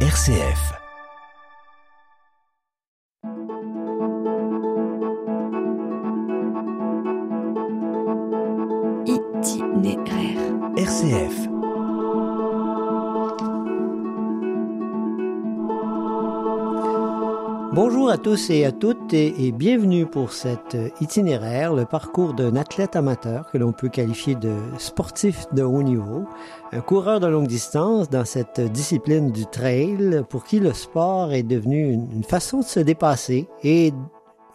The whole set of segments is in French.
RCF. Bonjour à tous et à toutes et, bienvenue pour cet itinéraire, le parcours d'un athlète amateur que l'on peut qualifier de sportif de haut niveau, un coureur de longue distance dans cette discipline du trail pour qui le sport est devenu une, une façon de se dépasser et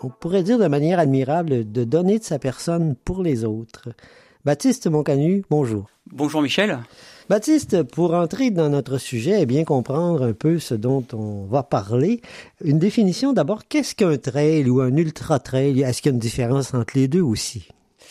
on pourrait dire de manière admirable de donner de sa personne pour les autres. Baptiste Moncanu, bonjour. Bonjour Michel. Baptiste, pour entrer dans notre sujet et bien comprendre un peu ce dont on va parler, une définition d'abord, qu'est-ce qu'un trail ou un ultra trail Est-ce qu'il y a une différence entre les deux aussi?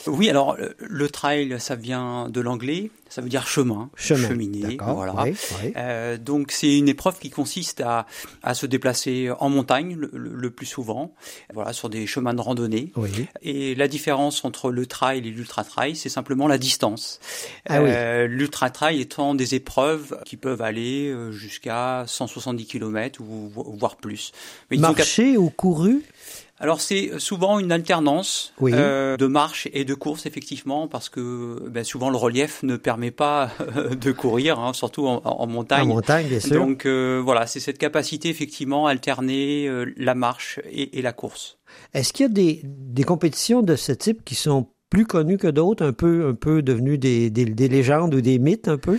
Oui, alors le trail, ça vient de l'anglais, ça veut dire chemin, Chemin, d'accord, voilà. oui, oui. Euh, donc c'est une épreuve qui consiste à, à se déplacer en montagne le, plus souvent, voilà, sur des chemins de randonnée. Oui. Et la différence entre le trail et l'ultra trail, c'est simplement la distance. Ah oui. Euh, L'ultra trail étant des épreuves qui peuvent aller euh, jusqu'à 170 km ou vo- voire plus. Mais Marché ou couru alors c'est souvent une alternance Oui. euh, de marche et de course effectivement parce que ben, souvent le relief ne permet pas euh, de courir, hein, surtout en, en En montagne. montagne, bien sûr. Donc euh, voilà, c'est cette capacité effectivement à alterner euh, la marche et, et la course. Est-ce qu'il y a des, des compétitions de ce type qui sont plus connues que d'autres, un peu, un peu devenues des, des, des légendes ou des mythes un peu?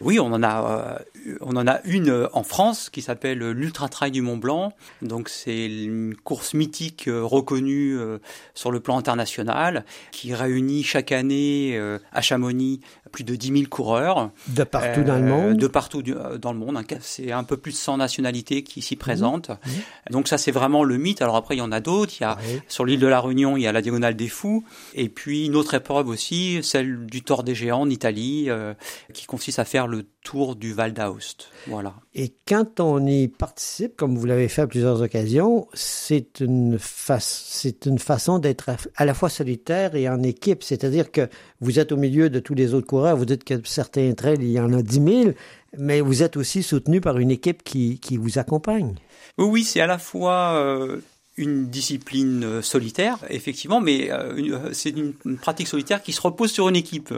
Oui, on en a, euh, on en a une euh, en France qui s'appelle l'Ultra Trail du Mont Blanc. Donc c'est une course mythique euh, reconnue euh, sur le plan international qui réunit chaque année euh, à Chamonix plus de 10 000 coureurs. de partout Euh, dans le monde De partout du- euh, dans le monde. hein. C'est un peu plus de 100 nationalités qui Mmh. s'y présentent. Donc ça, c'est vraiment le mythe. Alors après, il y en a d'autres. Il y a Oui. sur l'île de la Réunion, il y a la Diagonale des Fous. Et puis une autre épreuve aussi, celle du Tour des Géants en Italie, euh, qui consiste à faire le tour du Val d'Aoste. Voilà. Et quand on y participe, comme vous l'avez fait à plusieurs occasions, c'est une, fa- c'est une façon d'être à- la fois solitaire et en équipe. C'est-à-dire que vous êtes au milieu de tous les autres coureurs. Vous dites que certains trails, il y en a 10 000, mais vous êtes aussi soutenu par une équipe qui, qui vous accompagne. Oui, oui, c'est à la fois euh, une discipline euh, solitaire, effectivement, mais euh, euh, c'est une, pratique solitaire qui se repose sur une équipe.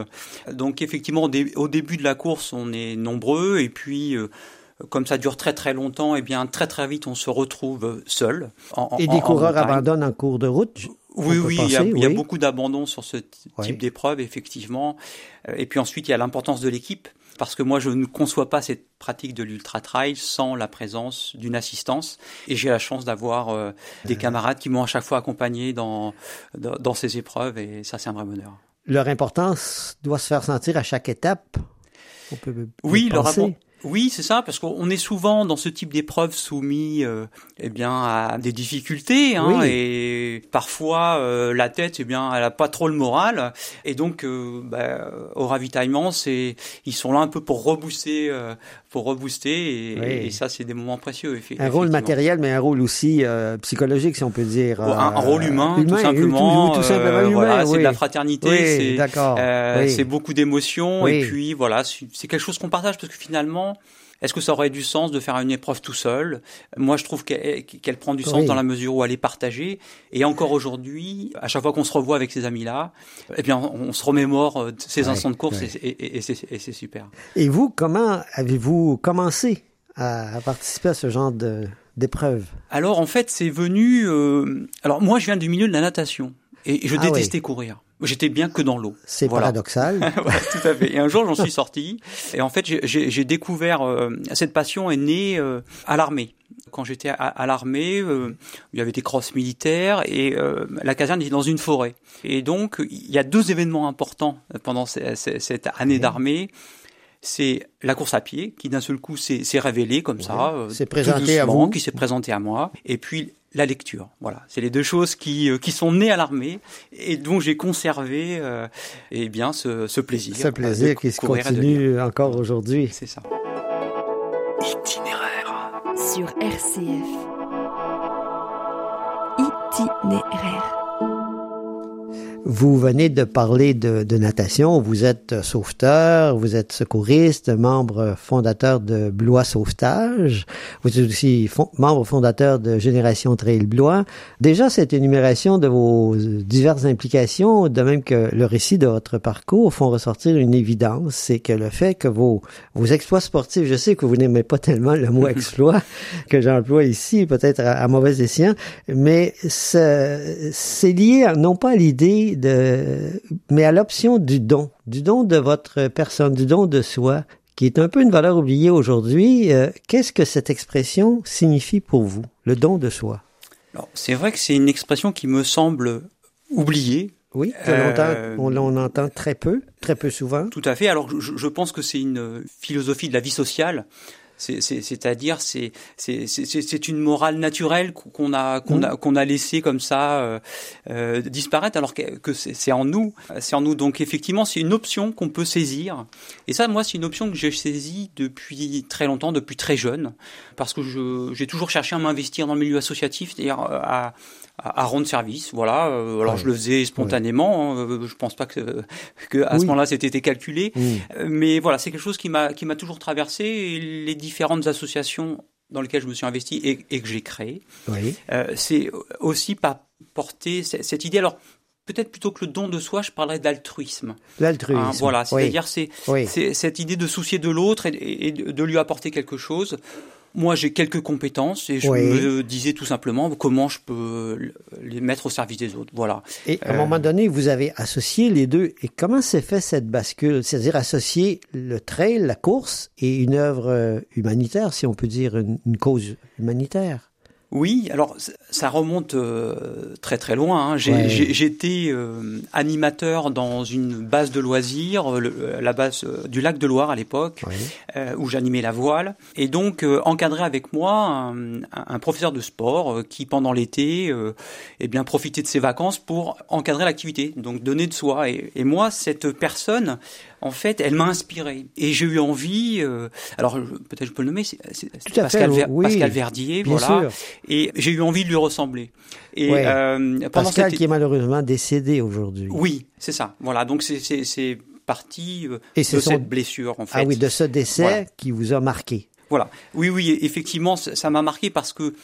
Donc effectivement, au, dé- au début de la course, on est nombreux, et puis comme ça dure très très longtemps, et bien très très vite, on se retrouve seul. en- Et des en coureurs abandonnent en cours de route. Oui, oui, il y, a, penser, il y a oui. beaucoup d'abandon sur ce Ouais. type d'épreuve, effectivement. Euh, Et puis ensuite, il y a l'importance de l'équipe, parce que moi, je ne conçois pas cette pratique de l'ultra trail sans la présence d'une assistance. Et j'ai la chance d'avoir euh, des camarades qui m'ont à chaque fois accompagné dans, dans, dans ces épreuves, et ça, c'est un vrai bonheur. Leur importance doit se faire sentir à chaque étape. On peut Oui, peut le penser. Oui, c'est ça, parce qu'on est souvent dans ce type d'épreuve soumis, euh, eh bien, à des difficultés, hein, Oui. et parfois euh, la tête, eh bien, elle a pas trop le moral, et donc euh, bah, au ravitaillement, c'est, ils sont là un peu pour rebooster, pour rebooster, et, Oui. et ça, c'est des moments précieux. Un rôle matériel, mais un rôle aussi euh, psychologique, si on peut dire. Un, un euh, rôle humain, humain, tout simplement. Tout, tout simplement euh, humain, voilà, c'est de la fraternité, Oui, c'est beaucoup d'émotions et puis voilà, c'est quelque chose qu'on partage parce que finalement, est-ce que ça aurait du sens de faire une épreuve tout seul? Moi, je trouve qu'elle prend du sens Oui. dans la mesure où elle est partagée. Et encore aujourd'hui, à chaque fois qu'on se revoit avec ces amis-là, eh bien, on se remémore euh, ces Ouais, instants de course ouais. et, et- et c'est super. Et vous, comment avez-vous commencé à, à participer à ce genre de d'épreuve? Alors, en fait, c'est venu. euh, Alors, moi, je viens du milieu de la natation et je Ah oui. détestais courir. J'étais bien que dans l'eau. C'est Voilà. paradoxal. Ouais, tout à fait. Et un jour, j'en suis sorti. Et en fait, j'ai- découvert euh, cette passion est née euh, à l'armée. Quand j'étais à, à l'armée, euh, il y avait des crosses militaires et euh, la caserne était dans une forêt. Et donc, il y a deux événements importants pendant ce- ce- cette année d'armée. C'est la course à pied qui d'un seul coup s'est révélée comme ça, euh, s'est tout présentée à vous. qui s'est présentée à moi. Et puis la lecture. Voilà, c'est les deux choses qui euh, qui sont nées à l'armée et dont j'ai conservé euh, eh bien ce, ce plaisir. Ce plaisir qui se continue encore aujourd'hui. C'est ça. Itinéraire. Sur RCF. Itinéraire. Vous venez de parler de, de, natation. Vous êtes sauveteur, vous êtes secouriste, membre fondateur de Blois Sauvetage. Vous êtes aussi fond, membre fondateur de Génération Trail Blois. Déjà, cette énumération de vos diverses implications, de même que le récit de votre parcours, font ressortir une évidence. C'est que le fait que vos, vos exploits sportifs, je sais que vous n'aimez pas tellement le mot exploit que j'emploie ici, peut-être à, à mauvais escient, mais c'est lié non pas à l'idée de, mais à l'option du don, du don de votre personne, du don de soi, qui est un peu une valeur oubliée aujourd'hui. Euh, Qu'est-ce que cette expression signifie pour vous, le don de soi? C'est vrai que c'est une expression qui me semble oubliée. Oui, que euh, on, on, entend très peu, très peu souvent. Tout à fait. Alors, je, je pense que c'est une philosophie de la vie sociale c'est-à-dire c'est c'est une morale naturelle qu'on a qu'on a qu'on a laissé comme ça euh, euh, disparaître alors que, que c'est en nous. C'est en nous. Donc effectivement c'est une option qu'on peut saisir. Et ça moi c'est une option que j'ai saisie depuis très longtemps depuis très jeune. Parce que j'ai toujours cherché à m'investir dans le milieu associatif c'est-à-dire euh, à, à, rendre service. Voilà. Euh, alors je le faisais spontanément. Hein, euh, je pense pas que, que à ce moment-là c'était calculé. Mais voilà, c'est quelque chose qui m'a qui m'a toujours traversé. Et les différentes associations dans lesquelles je me suis investi et, et que j'ai créé, oui. euh, c'est aussi pas porter cette idée. Alors peut-être plutôt que le don de soi, je parlerais d'altruisme. L'altruisme. Hein, voilà, c'est-à-dire c'est cette idée de soucier de l'autre et, et, de lui apporter quelque chose. Moi, j'ai quelques compétences et je me disais tout simplement comment je peux les mettre au service des autres. Voilà. Et à un moment euh, donné, vous avez associé les deux. Et comment s'est fait cette bascule? C'est-à-dire associer le trail, la course et une œuvre euh, humanitaire, si on peut dire une, une cause humanitaire? Oui, alors ça remonte euh, très très loin. Hein. J'étais euh, animateur dans une base de loisirs, euh, la base du lac de Loire à l'époque, où j'animais la voile, et donc encadré avec moi un, un, professeur de sport qui pendant l'été, eh bien profitait de ses vacances pour encadrer l'activité, donc donner de soi. Et, et moi, cette personne en fait, elle m'a inspiré. Et j'ai eu envie, euh, alors peut-être je peux le nommer, c'est Pascal, Ver, oui, Pascal Verdier, voilà. Sûr. Et j'ai eu envie de lui ressembler. Et ouais. euh, Pascal cette... qui est malheureusement décédé aujourd'hui. Oui, c'est ça. Voilà, donc c'est parti euh, et de cette blessure, en fait. Ah oui, de ce décès voilà. qui vous a marqué. Voilà. Oui, oui, effectivement, ça m'a marqué parce que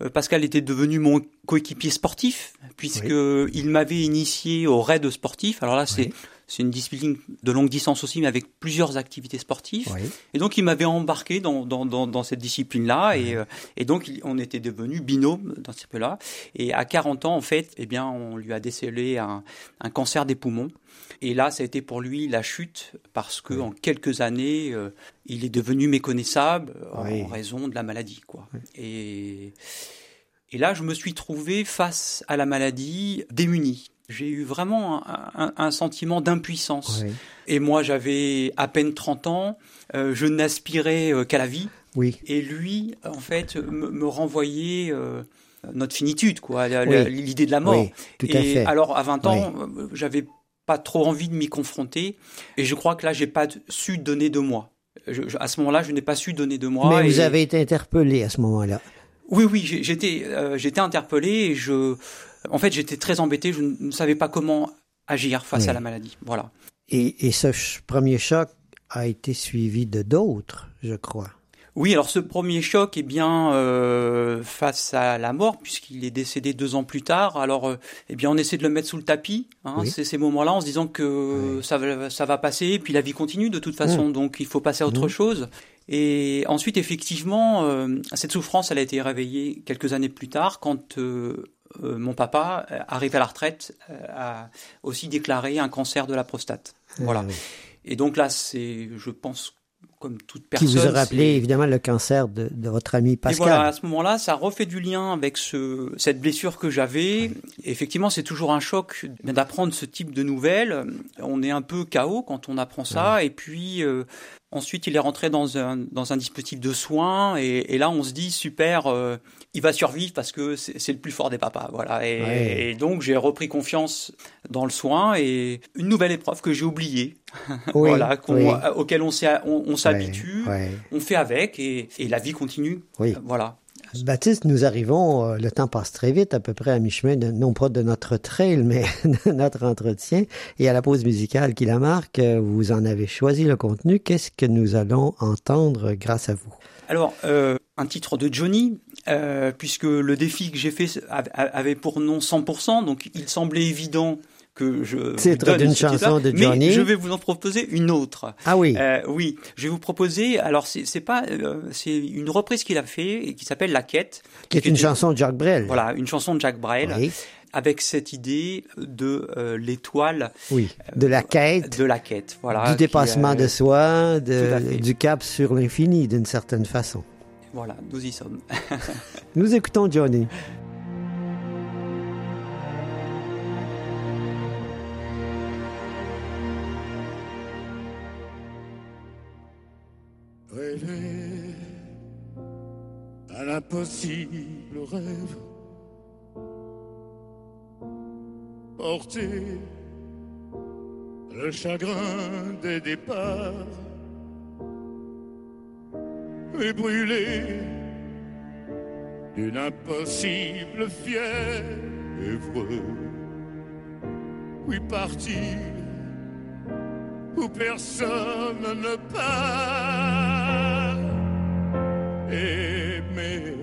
euh, Pascal était devenu mon coéquipier sportif puisque oui. il m'avait initié au raid sportif. Alors là, c'est oui. C'est une discipline de longue distance aussi, mais avec plusieurs activités sportives. Oui. Et donc, il m'avait embarqué dans, dans, dans, dans cette discipline-là. Oui. Et, euh, et donc, on était devenus binômes dans ce peu-là. Et à 40 ans, en fait, eh bien, on lui a décelé un, un cancer des poumons. Et là, ça a été pour lui la chute parce que oui. en quelques années, euh, il est devenu méconnaissable oui. en raison de la maladie, quoi. Oui. Et, et là, je me suis trouvé face à la maladie démuni j'ai eu vraiment un, un, un sentiment d'impuissance. Et moi, j'avais à peine 30 ans, euh, je n'aspirais euh, qu'à la vie. Oui. Et lui, en fait, me, me renvoyait euh, notre finitude, quoi, l'idée de la mort. Oui, tout à et fait. alors, à 20 ans, j'avais pas trop envie de m'y confronter. Et je crois que là, j'ai pas su donner de moi. Je, je, à ce moment-là, je n'ai pas su donner de moi. Mais et... vous avez été interpellé à ce moment-là. Oui, oui, j'étais, euh, j'étais interpellé et je, en fait, j'étais très embêté. Je ne savais pas comment agir face oui. à la maladie. Voilà. Et, et ce premier choc a été suivi de d'autres, je crois. Oui, alors ce premier choc, eh bien, euh, face à la mort, puisqu'il est décédé deux ans plus tard, alors, euh, eh bien, on essaie de le mettre sous le tapis. Hein, oui. C'est ces moments-là, en se disant que oui. ça, va, ça va passer, et puis la vie continue de toute façon, mmh. donc il faut passer à autre mmh. chose. Et ensuite, effectivement, euh, cette souffrance, elle a été réveillée quelques années plus tard, quand euh, euh, mon papa, arrivé à la retraite, a aussi déclaré un cancer de la prostate. Voilà. Oui. Et donc là, c'est, je pense, comme toute personne. Qui vous a rappelé évidemment le cancer de, de, votre ami Pascal. Et voilà, à ce moment-là, ça refait du lien avec ce, cette blessure que j'avais. Effectivement, c'est toujours un choc d'apprendre ce type de nouvelles. On est un peu chaos quand on apprend ça. Et puis, euh, Ensuite, il est rentré dans un, dans un dispositif de soins et, et là, on se dit super, euh, il va survivre parce que c'est le plus fort des papas, voilà. Et, ouais. et donc, j'ai repris confiance dans le soin et une nouvelle épreuve que j'ai oubliée, oui, voilà, oui. auquel on s'habitue, on, on, on fait avec et, et, la vie continue, voilà. Baptiste, nous arrivons, euh, le temps passe très vite, à peu près à mi-chemin, non pas de notre trail, mais de notre entretien. Et à la pause musicale qui la marque, euh, vous en avez choisi le contenu. Qu'est-ce que nous allons entendre grâce à vous? Alors, euh, un titre de Johnny, puisque le défi que j'ai fait avait pour nom 100%, donc il semblait évident que je titre d'une chanson de Johnny. Mais je vais vous en proposer une autre. Ah oui. Euh, oui, je vais vous proposer. Alors c'est pas, euh, c'est une reprise qu'il a fait et qui s'appelle La Quête, qui est une chanson de Jacques Brel. Voilà, une chanson de Jacques Brel. Oui. Avec cette idée de euh, l'étoile, oui, de la quête, de la quête, voilà, du dépassement de soi, de, du cap sur l'infini, d'une certaine façon. Voilà, nous y sommes. nous écoutons Johnny. Rêver à l'impossible rêve, porter le chagrin des départs et brûler d'une impossible fièvre. Oui, partir où personne ne part. Aimer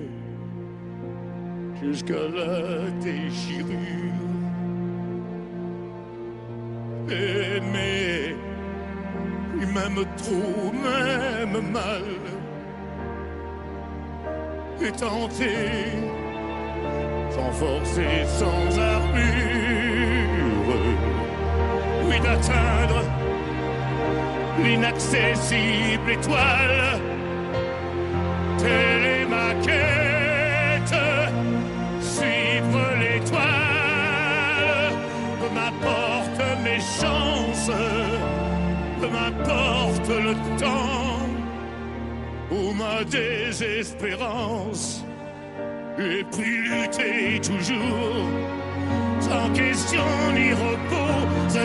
jusqu'à la déchirure. Aimer, et même trop, même mal et tenter, sans force et sans armure, oui d'atteindre l'inaccessible étoile. Telle est ma quête, suivre l'étoile, peu m'importe mes chances, peu m'importe le temps ou ma désespérance. Et puis lutter toujours, sans question ni repos, se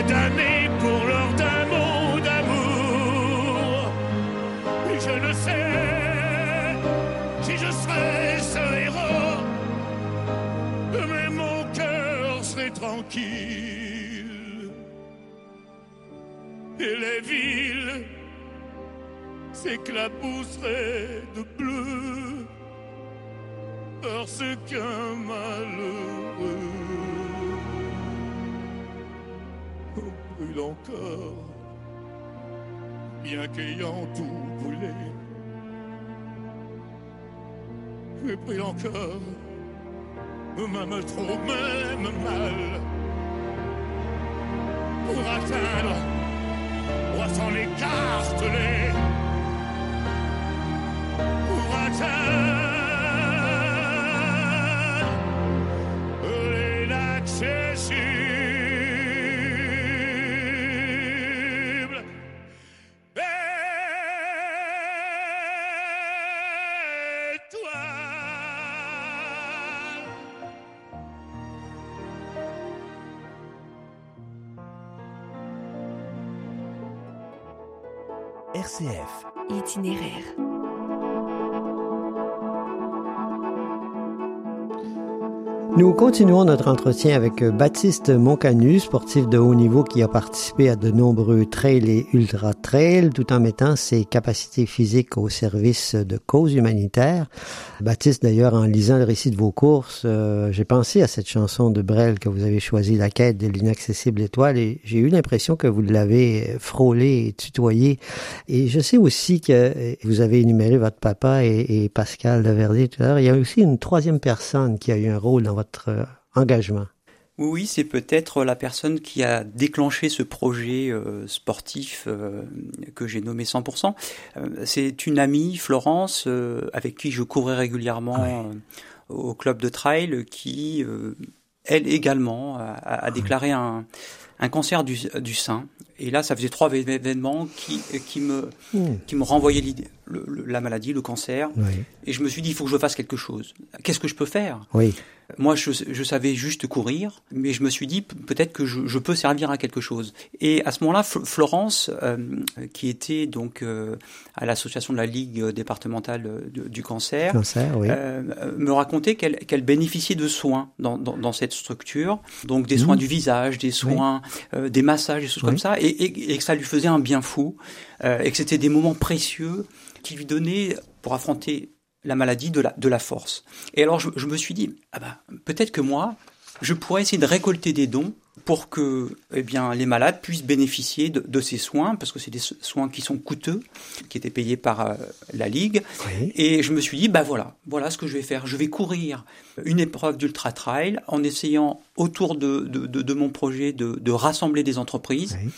pour l'ordre d'un mot d'amour. Je ne sais si je serai ce héros, mais mon cœur serait tranquille. Et les villes s'éclabousserait de bleu parce qu'un malheureux brûle encore, bien qu'ayant tout brûlé, brûle encore, même trop, même mal, pour atteindre, pour s'en écarteler RCF. Itinéraire. Nous continuons notre entretien avec Baptiste Moncanu, sportif de haut niveau qui a participé à de nombreux trails et ultra-trails tout en mettant ses capacités physiques au service de causes humanitaires. Baptiste, d'ailleurs, en lisant le récit de vos courses, euh, j'ai pensé à cette chanson de Brel que vous avez choisie, La quête de l'inaccessible étoile, et j'ai eu l'impression que vous l'avez frôlé et tutoyé. Et je sais aussi que vous avez énuméré votre papa et, et Pascal de Verdier tout à l'heure. Il y a aussi une troisième personne qui a eu un rôle dans votre votre euh, engagement oui, c'est peut-être la personne qui a déclenché ce projet euh, sportif euh, que j'ai nommé 100%. c'est une amie, Florence, avec qui je courais régulièrement au club de trail, qui, elle également, a, a déclaré un, un cancer du, du sein. Et là, ça faisait trois événements qui, qui me, Hmm. qui me renvoyaient l'idée, le- le- la maladie, le cancer. Oui. Et je me suis dit, il faut que je fasse quelque chose. Qu'est-ce que je peux faire? Oui. Moi, je, je savais juste courir, mais je me suis dit, peut-être que je, je peux servir à quelque chose. Et à ce moment-là, Fl- Florence, euh, qui était donc euh, à l'association de la Ligue départementale euh, de- du cancer, Cancer, oui. euh, me racontait qu'elle bénéficiait de soins dans, dans, dans cette structure, donc des soins Mmh. du visage, des soins, euh, des massages, des choses comme ça, et, et, et que ça lui faisait un bien fou, euh, et que c'était des moments précieux qui lui donnaient, pour affronter la maladie, de la, de la force. Et alors je, je me suis dit, ah bah, peut-être que moi, je pourrais essayer de récolter des dons pour que eh bien, les malades puissent bénéficier de, de ces soins, parce que c'est des so- soins qui sont coûteux, qui étaient payés par euh, la Ligue. Oui. Et je me suis dit, bah voilà, voilà ce que je vais faire. Je vais courir une épreuve d'ultra trail en essayant autour de, de, de, de mon projet de, de rassembler des entreprises Oui.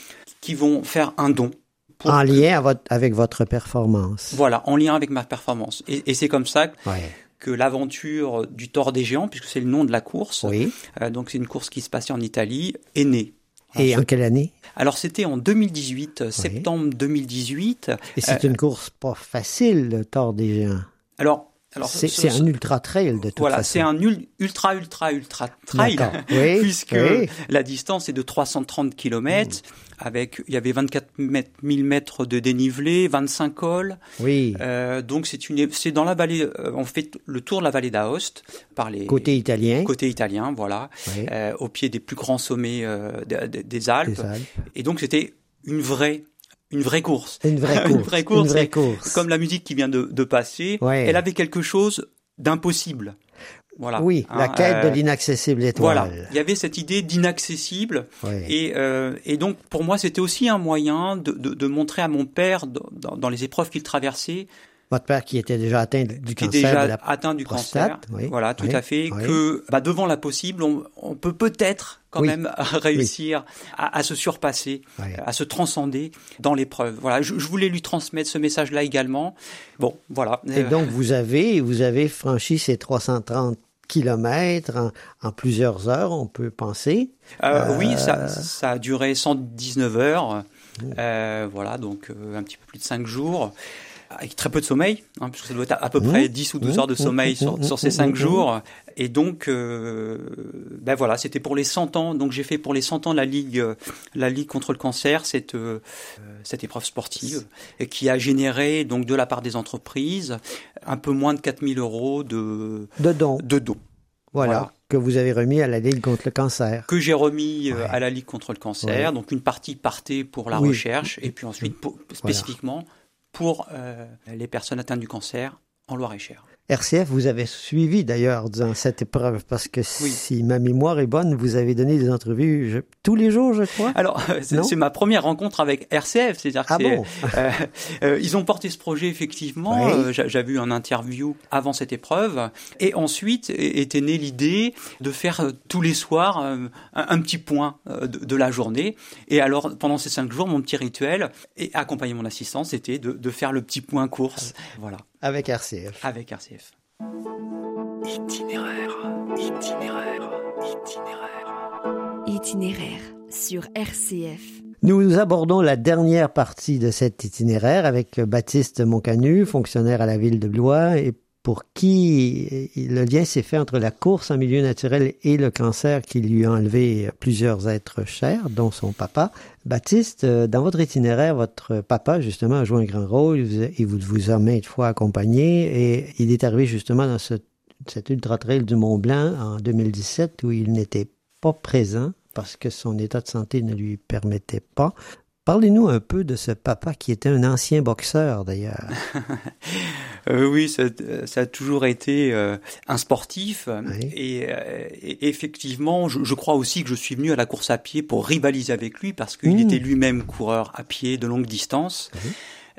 Qui vont faire un don. pour En lien à votre- avec votre performance. Voilà, en lien avec ma performance. Et, et c'est comme ça Ouais. que l'aventure du Tour des Géants, puisque c'est le nom de la course, Oui. euh, donc c'est une course qui se passait en Italie, est née. Et en quelle année? Alors c'était en 2018, euh, septembre 2018. Et c'est une course pas facile, le Tour des Géants. Alors, alors C'est ce- c'est ce- un ultra trail de toute Voilà, façon. c'est un ul- ultra, ultra, ultra trail. Oui, puisque oui. la distance est de 330 km, avec, il y avait 24 mètres- 1000 mètres de dénivelé, 25 cols, Oui. euh, donc c'est une, c'est dans la vallée, euh, on fait le tour de la vallée d'Aoste, par les Côté italien. côté italien, voilà, Oui. euh, au pied des plus grands sommets euh, de- de- des Alpes, Des Alpes. et donc c'était une vraie, une vraie course. Une vraie course. Une vraie course, Une vraie course. Comme la musique qui vient de, de passer, Ouais. elle avait quelque chose d'impossible. Voilà. Oui, la Hein, quête euh, de l'inaccessible étoile. Voilà, il y avait cette idée d'inaccessible Oui. et, euh, et donc pour moi c'était aussi un moyen de, de, de montrer à mon père dans- dans les épreuves qu'il traversait, Votre père qui était déjà atteint du qui cancer déjà de la atteint du prostate, cancer, oui, voilà tout oui, à fait, oui. que bah, devant l'impossible on, on peut peut-être quand même réussir à, à se surpasser, à se transcender dans l'épreuve. Voilà, je, je voulais lui transmettre ce message-là également. Bon, voilà. Et Euh, donc, vous avez, vous avez franchi ces 330 kilomètres en, en plusieurs heures, on peut penser. Euh, Oui, Euh, ça, ça a duré 119 heures. Euh, voilà, donc euh, un petit peu plus de 5 jours. Avec très peu de sommeil, hein, puisque ça doit être à, peu près 10 ou 12 Mmh. heures de sommeil sur, sur ces Mmh. 5 Mmh. jours. Et donc, euh, ben voilà, c'était pour les 100 ans. Donc j'ai fait pour les 100 ans la Ligue, euh, la Ligue contre le cancer, cette, euh, cette épreuve sportive, et qui a généré, donc de la part des entreprises, un peu moins de 4000 euros de, De dons, de dons. voilà, voilà. que vous avez remis à la Ligue contre le cancer. que j'ai remis Ouais. à la Ligue contre le cancer. Ouais. Donc une partie partait pour la Oui. recherche et puis ensuite spécifiquement pour euh, les personnes atteintes du cancer en Loire-et-Cher. RCF, vous avez suivi d'ailleurs dans cette épreuve, parce que Oui. si ma mémoire est bonne, vous avez donné des entrevues je- tous les jours, je crois. Alors c'est Non c'est ma première rencontre avec RCF, c'est-à-dire Ah bon euh, euh, ils ont porté ce projet effectivement. Oui. Euh, j'a- J'avais eu un interview avant cette épreuve et ensuite était née l'idée de faire euh, tous les soirs euh, un, un petit point euh, de, de la journée. Et alors pendant ces cinq jours, mon petit rituel et accompagner mon assistant, c'était de, de faire le petit point course, voilà, Avec RCF. avec RCF. Itinéraire, itinéraire, itinéraire. Itinéraire sur RCF. Nous abordons la dernière partie de cet itinéraire avec Baptiste Moncanu, fonctionnaire à la ville de Blois et pour qui le lien s'est fait entre la course en milieu naturel et le cancer qui lui a enlevé plusieurs êtres chers, dont son papa. Baptiste, euh, dans votre itinéraire, votre papa, justement, a joué un grand rôle. Il vous vous a maintes fois accompagné et il est arrivé justement dans ce, cet ultra-trail du Mont-Blanc en 2017 où il n'était pas présent parce que son état de santé ne lui permettait pas. Parlez-nous un peu de ce papa qui était un ancien boxeur d'ailleurs. Euh, oui, ça, ça a toujours été euh, un sportif. Oui. Et, euh, et effectivement, je, je crois aussi que je suis venu à la course à pied pour rivaliser avec lui parce qu'il Mmh. était lui-même coureur à pied de longue distance.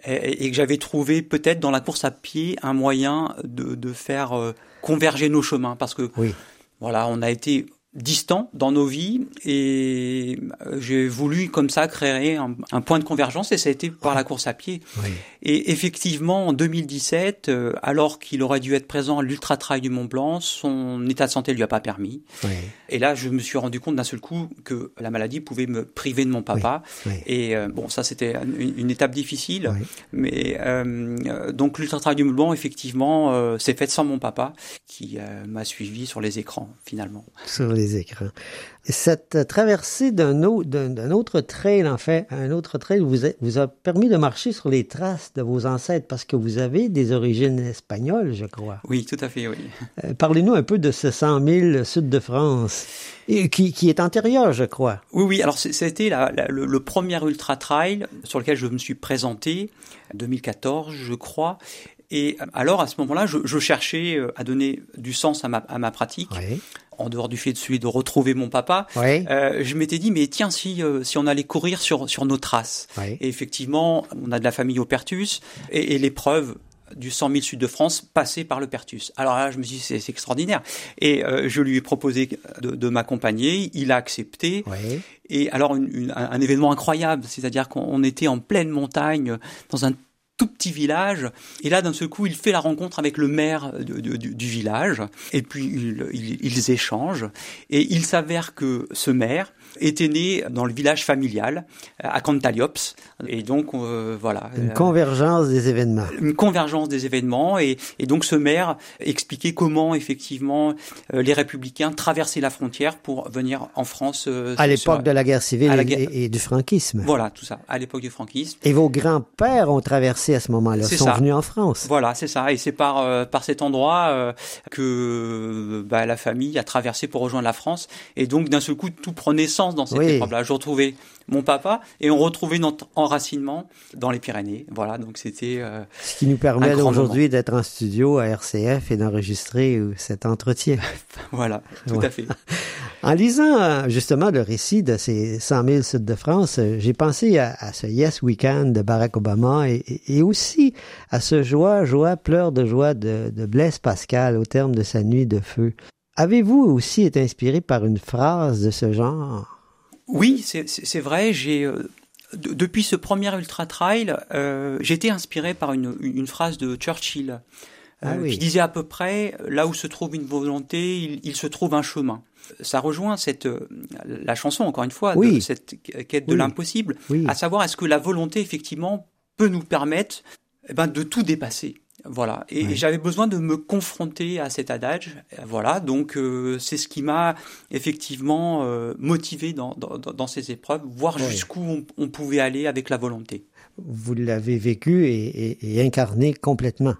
Et, et que j'avais trouvé peut-être dans la course à pied un moyen de, de faire converger nos chemins parce que Oui. voilà, on a été distants dans nos vies et euh, j'ai voulu comme ça créer un, un, point de convergence et ça a été par la course à pied. Oui. Et effectivement, en 2017, euh, alors qu'il aurait dû être présent à l'Ultra Trail du Mont Blanc, son état de santé lui a pas permis. Oui. Et là, je me suis rendu compte d'un seul coup que la maladie pouvait me priver de mon papa. Oui. Et euh, bon, ça c'était une, une, étape difficile, mais euh, donc l'Ultra Trail du Mont Blanc, effectivement, s'est fait sans mon papa, qui m'a suivi sur les écrans finalement. Sur les écrans. Cette traversée d'un autre, trail, en fait, un autre trail vous a, vous a permis de marcher sur les traces de vos ancêtres parce que vous avez des origines espagnoles, je crois. Oui, tout à fait, oui. Euh, Parlez-nous un peu de ce 100 000 sud de France, et qui, qui est antérieur, je crois. Oui, oui. Alors, c'était le, le, premier ultra trail sur lequel je me suis présenté, 2014, je crois. Et alors, à ce moment-là, je, je, cherchais à donner du sens à ma, à ma pratique. Oui en dehors du fait de celui de retrouver mon papa, oui. euh, je m'étais dit mais tiens si euh, si on allait courir sur sur nos traces. Oui. Et effectivement, on a de la famille au Pertus et, et l'épreuve du 100 000 Sud de France passait par le Pertus. Alors là, je me suis dit, c'est extraordinaire. Et euh, je lui ai proposé de, de m'accompagner. Il a accepté. Oui. Et alors, une, une, un, un, événement incroyable, c'est-à-dire qu'on était en pleine montagne, dans un tout petit village. Et là, d'un seul coup, il fait la rencontre avec le maire du, village. Et puis, ils, échangent. Et il s'avère que ce maire était né dans le village familial, à Cantaliops. Et donc, euh, voilà. Une convergence des événements. Une convergence des événements. Et, et donc, ce maire expliquait comment, effectivement, euh, les républicains traversaient la frontière pour venir en France. Euh, à l'époque de la guerre civile la guerre... Et, et, du franquisme. Voilà, tout ça, à l'époque du franquisme. Et vos grands-pères ont traversé à ce moment-là, sont ça. venus en France. Voilà, c'est ça. Et c'est par, euh, par cet endroit euh, que bah, la famille a traversé pour rejoindre la France. Et donc, d'un seul coup, tout prenait sens dans cette oui. épreuve-là. Je retrouvais mon papa et on retrouvait notre enracinement dans les Pyrénées. Voilà, donc c'était. Euh, Ce qui nous permet aujourd'hui d'être en studio à RCF et d'enregistrer cet entretien. voilà, tout ouais. à fait. En lisant justement le récit de ces 100 000 Sud de France, j'ai pensé à, à, ce Yes Weekend de Barack Obama et, et, aussi à ce joie, joie, pleurs de joie de, de Blaise Pascal au terme de sa nuit de feu. Avez-vous aussi été inspiré par une phrase de ce genre? Oui, c'est vrai. J'ai euh, depuis ce premier ultra trail, euh, j'ai été inspiré par une, une, phrase de Churchill. Ah oui. qui disait à peu près là où se trouve une volonté, il, il se trouve un chemin ça rejoint cette la chanson encore une fois oui. de cette quête de oui. l'impossible, à savoir est-ce que la volonté effectivement peut nous permettre eh ben, de tout dépasser? Voilà. Et, et j'avais besoin de me confronter à cet adage. Voilà. Donc euh, c'est ce qui m'a effectivement euh, motivé dans, dans, dans, ces épreuves, voir jusqu'où on, on, pouvait aller avec la volonté. Vous l'avez vécu et, et, et incarné complètement.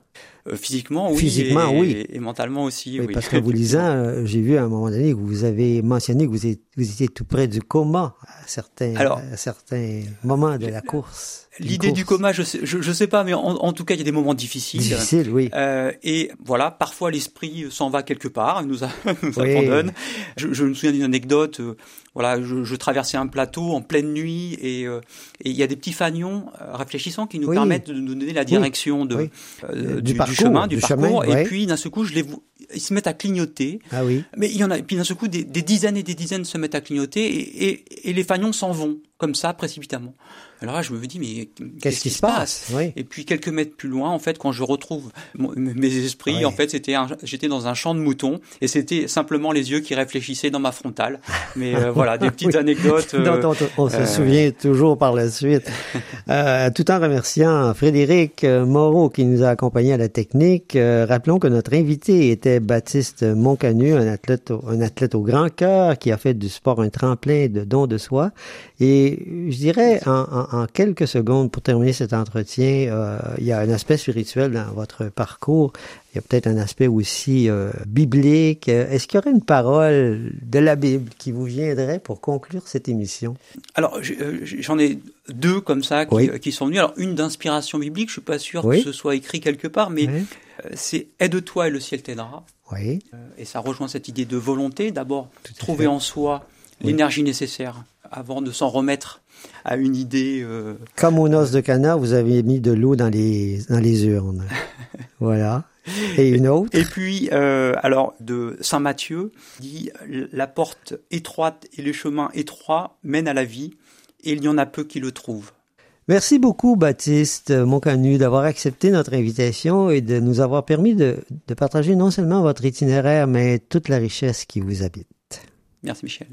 Euh, physiquement, oui. Physiquement, et, oui. Et, mentalement aussi, oui. Parce que vous lisant, euh, j'ai vu à un moment donné que vous avez mentionné que vous, êtes, vous étiez tout près du coma à certains, Alors, à certains moments de la course. L'idée du coma, je sais, je, je sais pas, mais en, en, tout cas, il y a des moments difficiles. Difficiles, oui. Euh, et voilà, parfois l'esprit s'en va quelque part, il nous, a, nous oui. abandonne. Je, je, me souviens d'une anecdote. Euh, voilà, je, je, traversais un plateau en pleine nuit et, euh, et il y a des petits fanions euh, réfléchissants qui nous oui. permettent de nous donner la direction oui. de, oui. Euh, du, du, parcours, du, chemin, du, du parcours. Chemin, et puis d'un seul coup, je les ils se mettent à clignoter. Ah oui. Mais il y en a, et puis d'un seul coup, des, des, dizaines et des dizaines se mettent à clignoter et, et, et les fanions s'en vont comme ça précipitamment. Alors là, je me dis, mais qu'est-ce qu qui, se passe, passe oui. Et puis quelques mètres plus loin, en fait, quand je retrouve mes esprits, oui. en fait, c'était j'étais dans un champ de moutons et c'était simplement les yeux qui réfléchissaient dans ma frontale. Mais euh, voilà, des petites oui. anecdotes. Euh, dont on, on se euh... souvient toujours par la suite. Euh, tout en remerciant Frédéric Moreau qui nous a accompagnés à la technique, euh, rappelons que notre invité était Baptiste Moncanu, un athlète, un athlète au grand cœur qui a fait du sport un tremplin de don de soi. Et je dirais en, en en quelques secondes pour terminer cet entretien, euh, il y a un aspect spirituel dans votre parcours. Il y a peut-être un aspect aussi euh, biblique. Est-ce qu'il y aurait une parole de la Bible qui vous viendrait pour conclure cette émission? Alors, euh, j'en ai deux comme ça qui, oui. qui, sont venus. Alors, une d'inspiration biblique, je suis pas sûr oui. que ce soit écrit quelque part, mais oui. c'est aide-toi et le ciel t'aidera. Oui. Et ça rejoint cette idée de volonté. D'abord, trouver en soi l'énergie nécessaire avant de s'en remettre à une idée. Euh... Comme aux noces de Cana, vous avez mis de l'eau dans les, dans les urnes. voilà. Et une autre. Et puis, euh, alors, de Saint Matthieu, dit La porte étroite et le chemin étroit mènent à la vie, et il y en a peu qui le trouvent. Merci beaucoup, Baptiste Moncanu, d'avoir accepté notre invitation et de nous avoir permis de, de partager non seulement votre itinéraire, mais toute la richesse qui vous habite. Merci, Michel.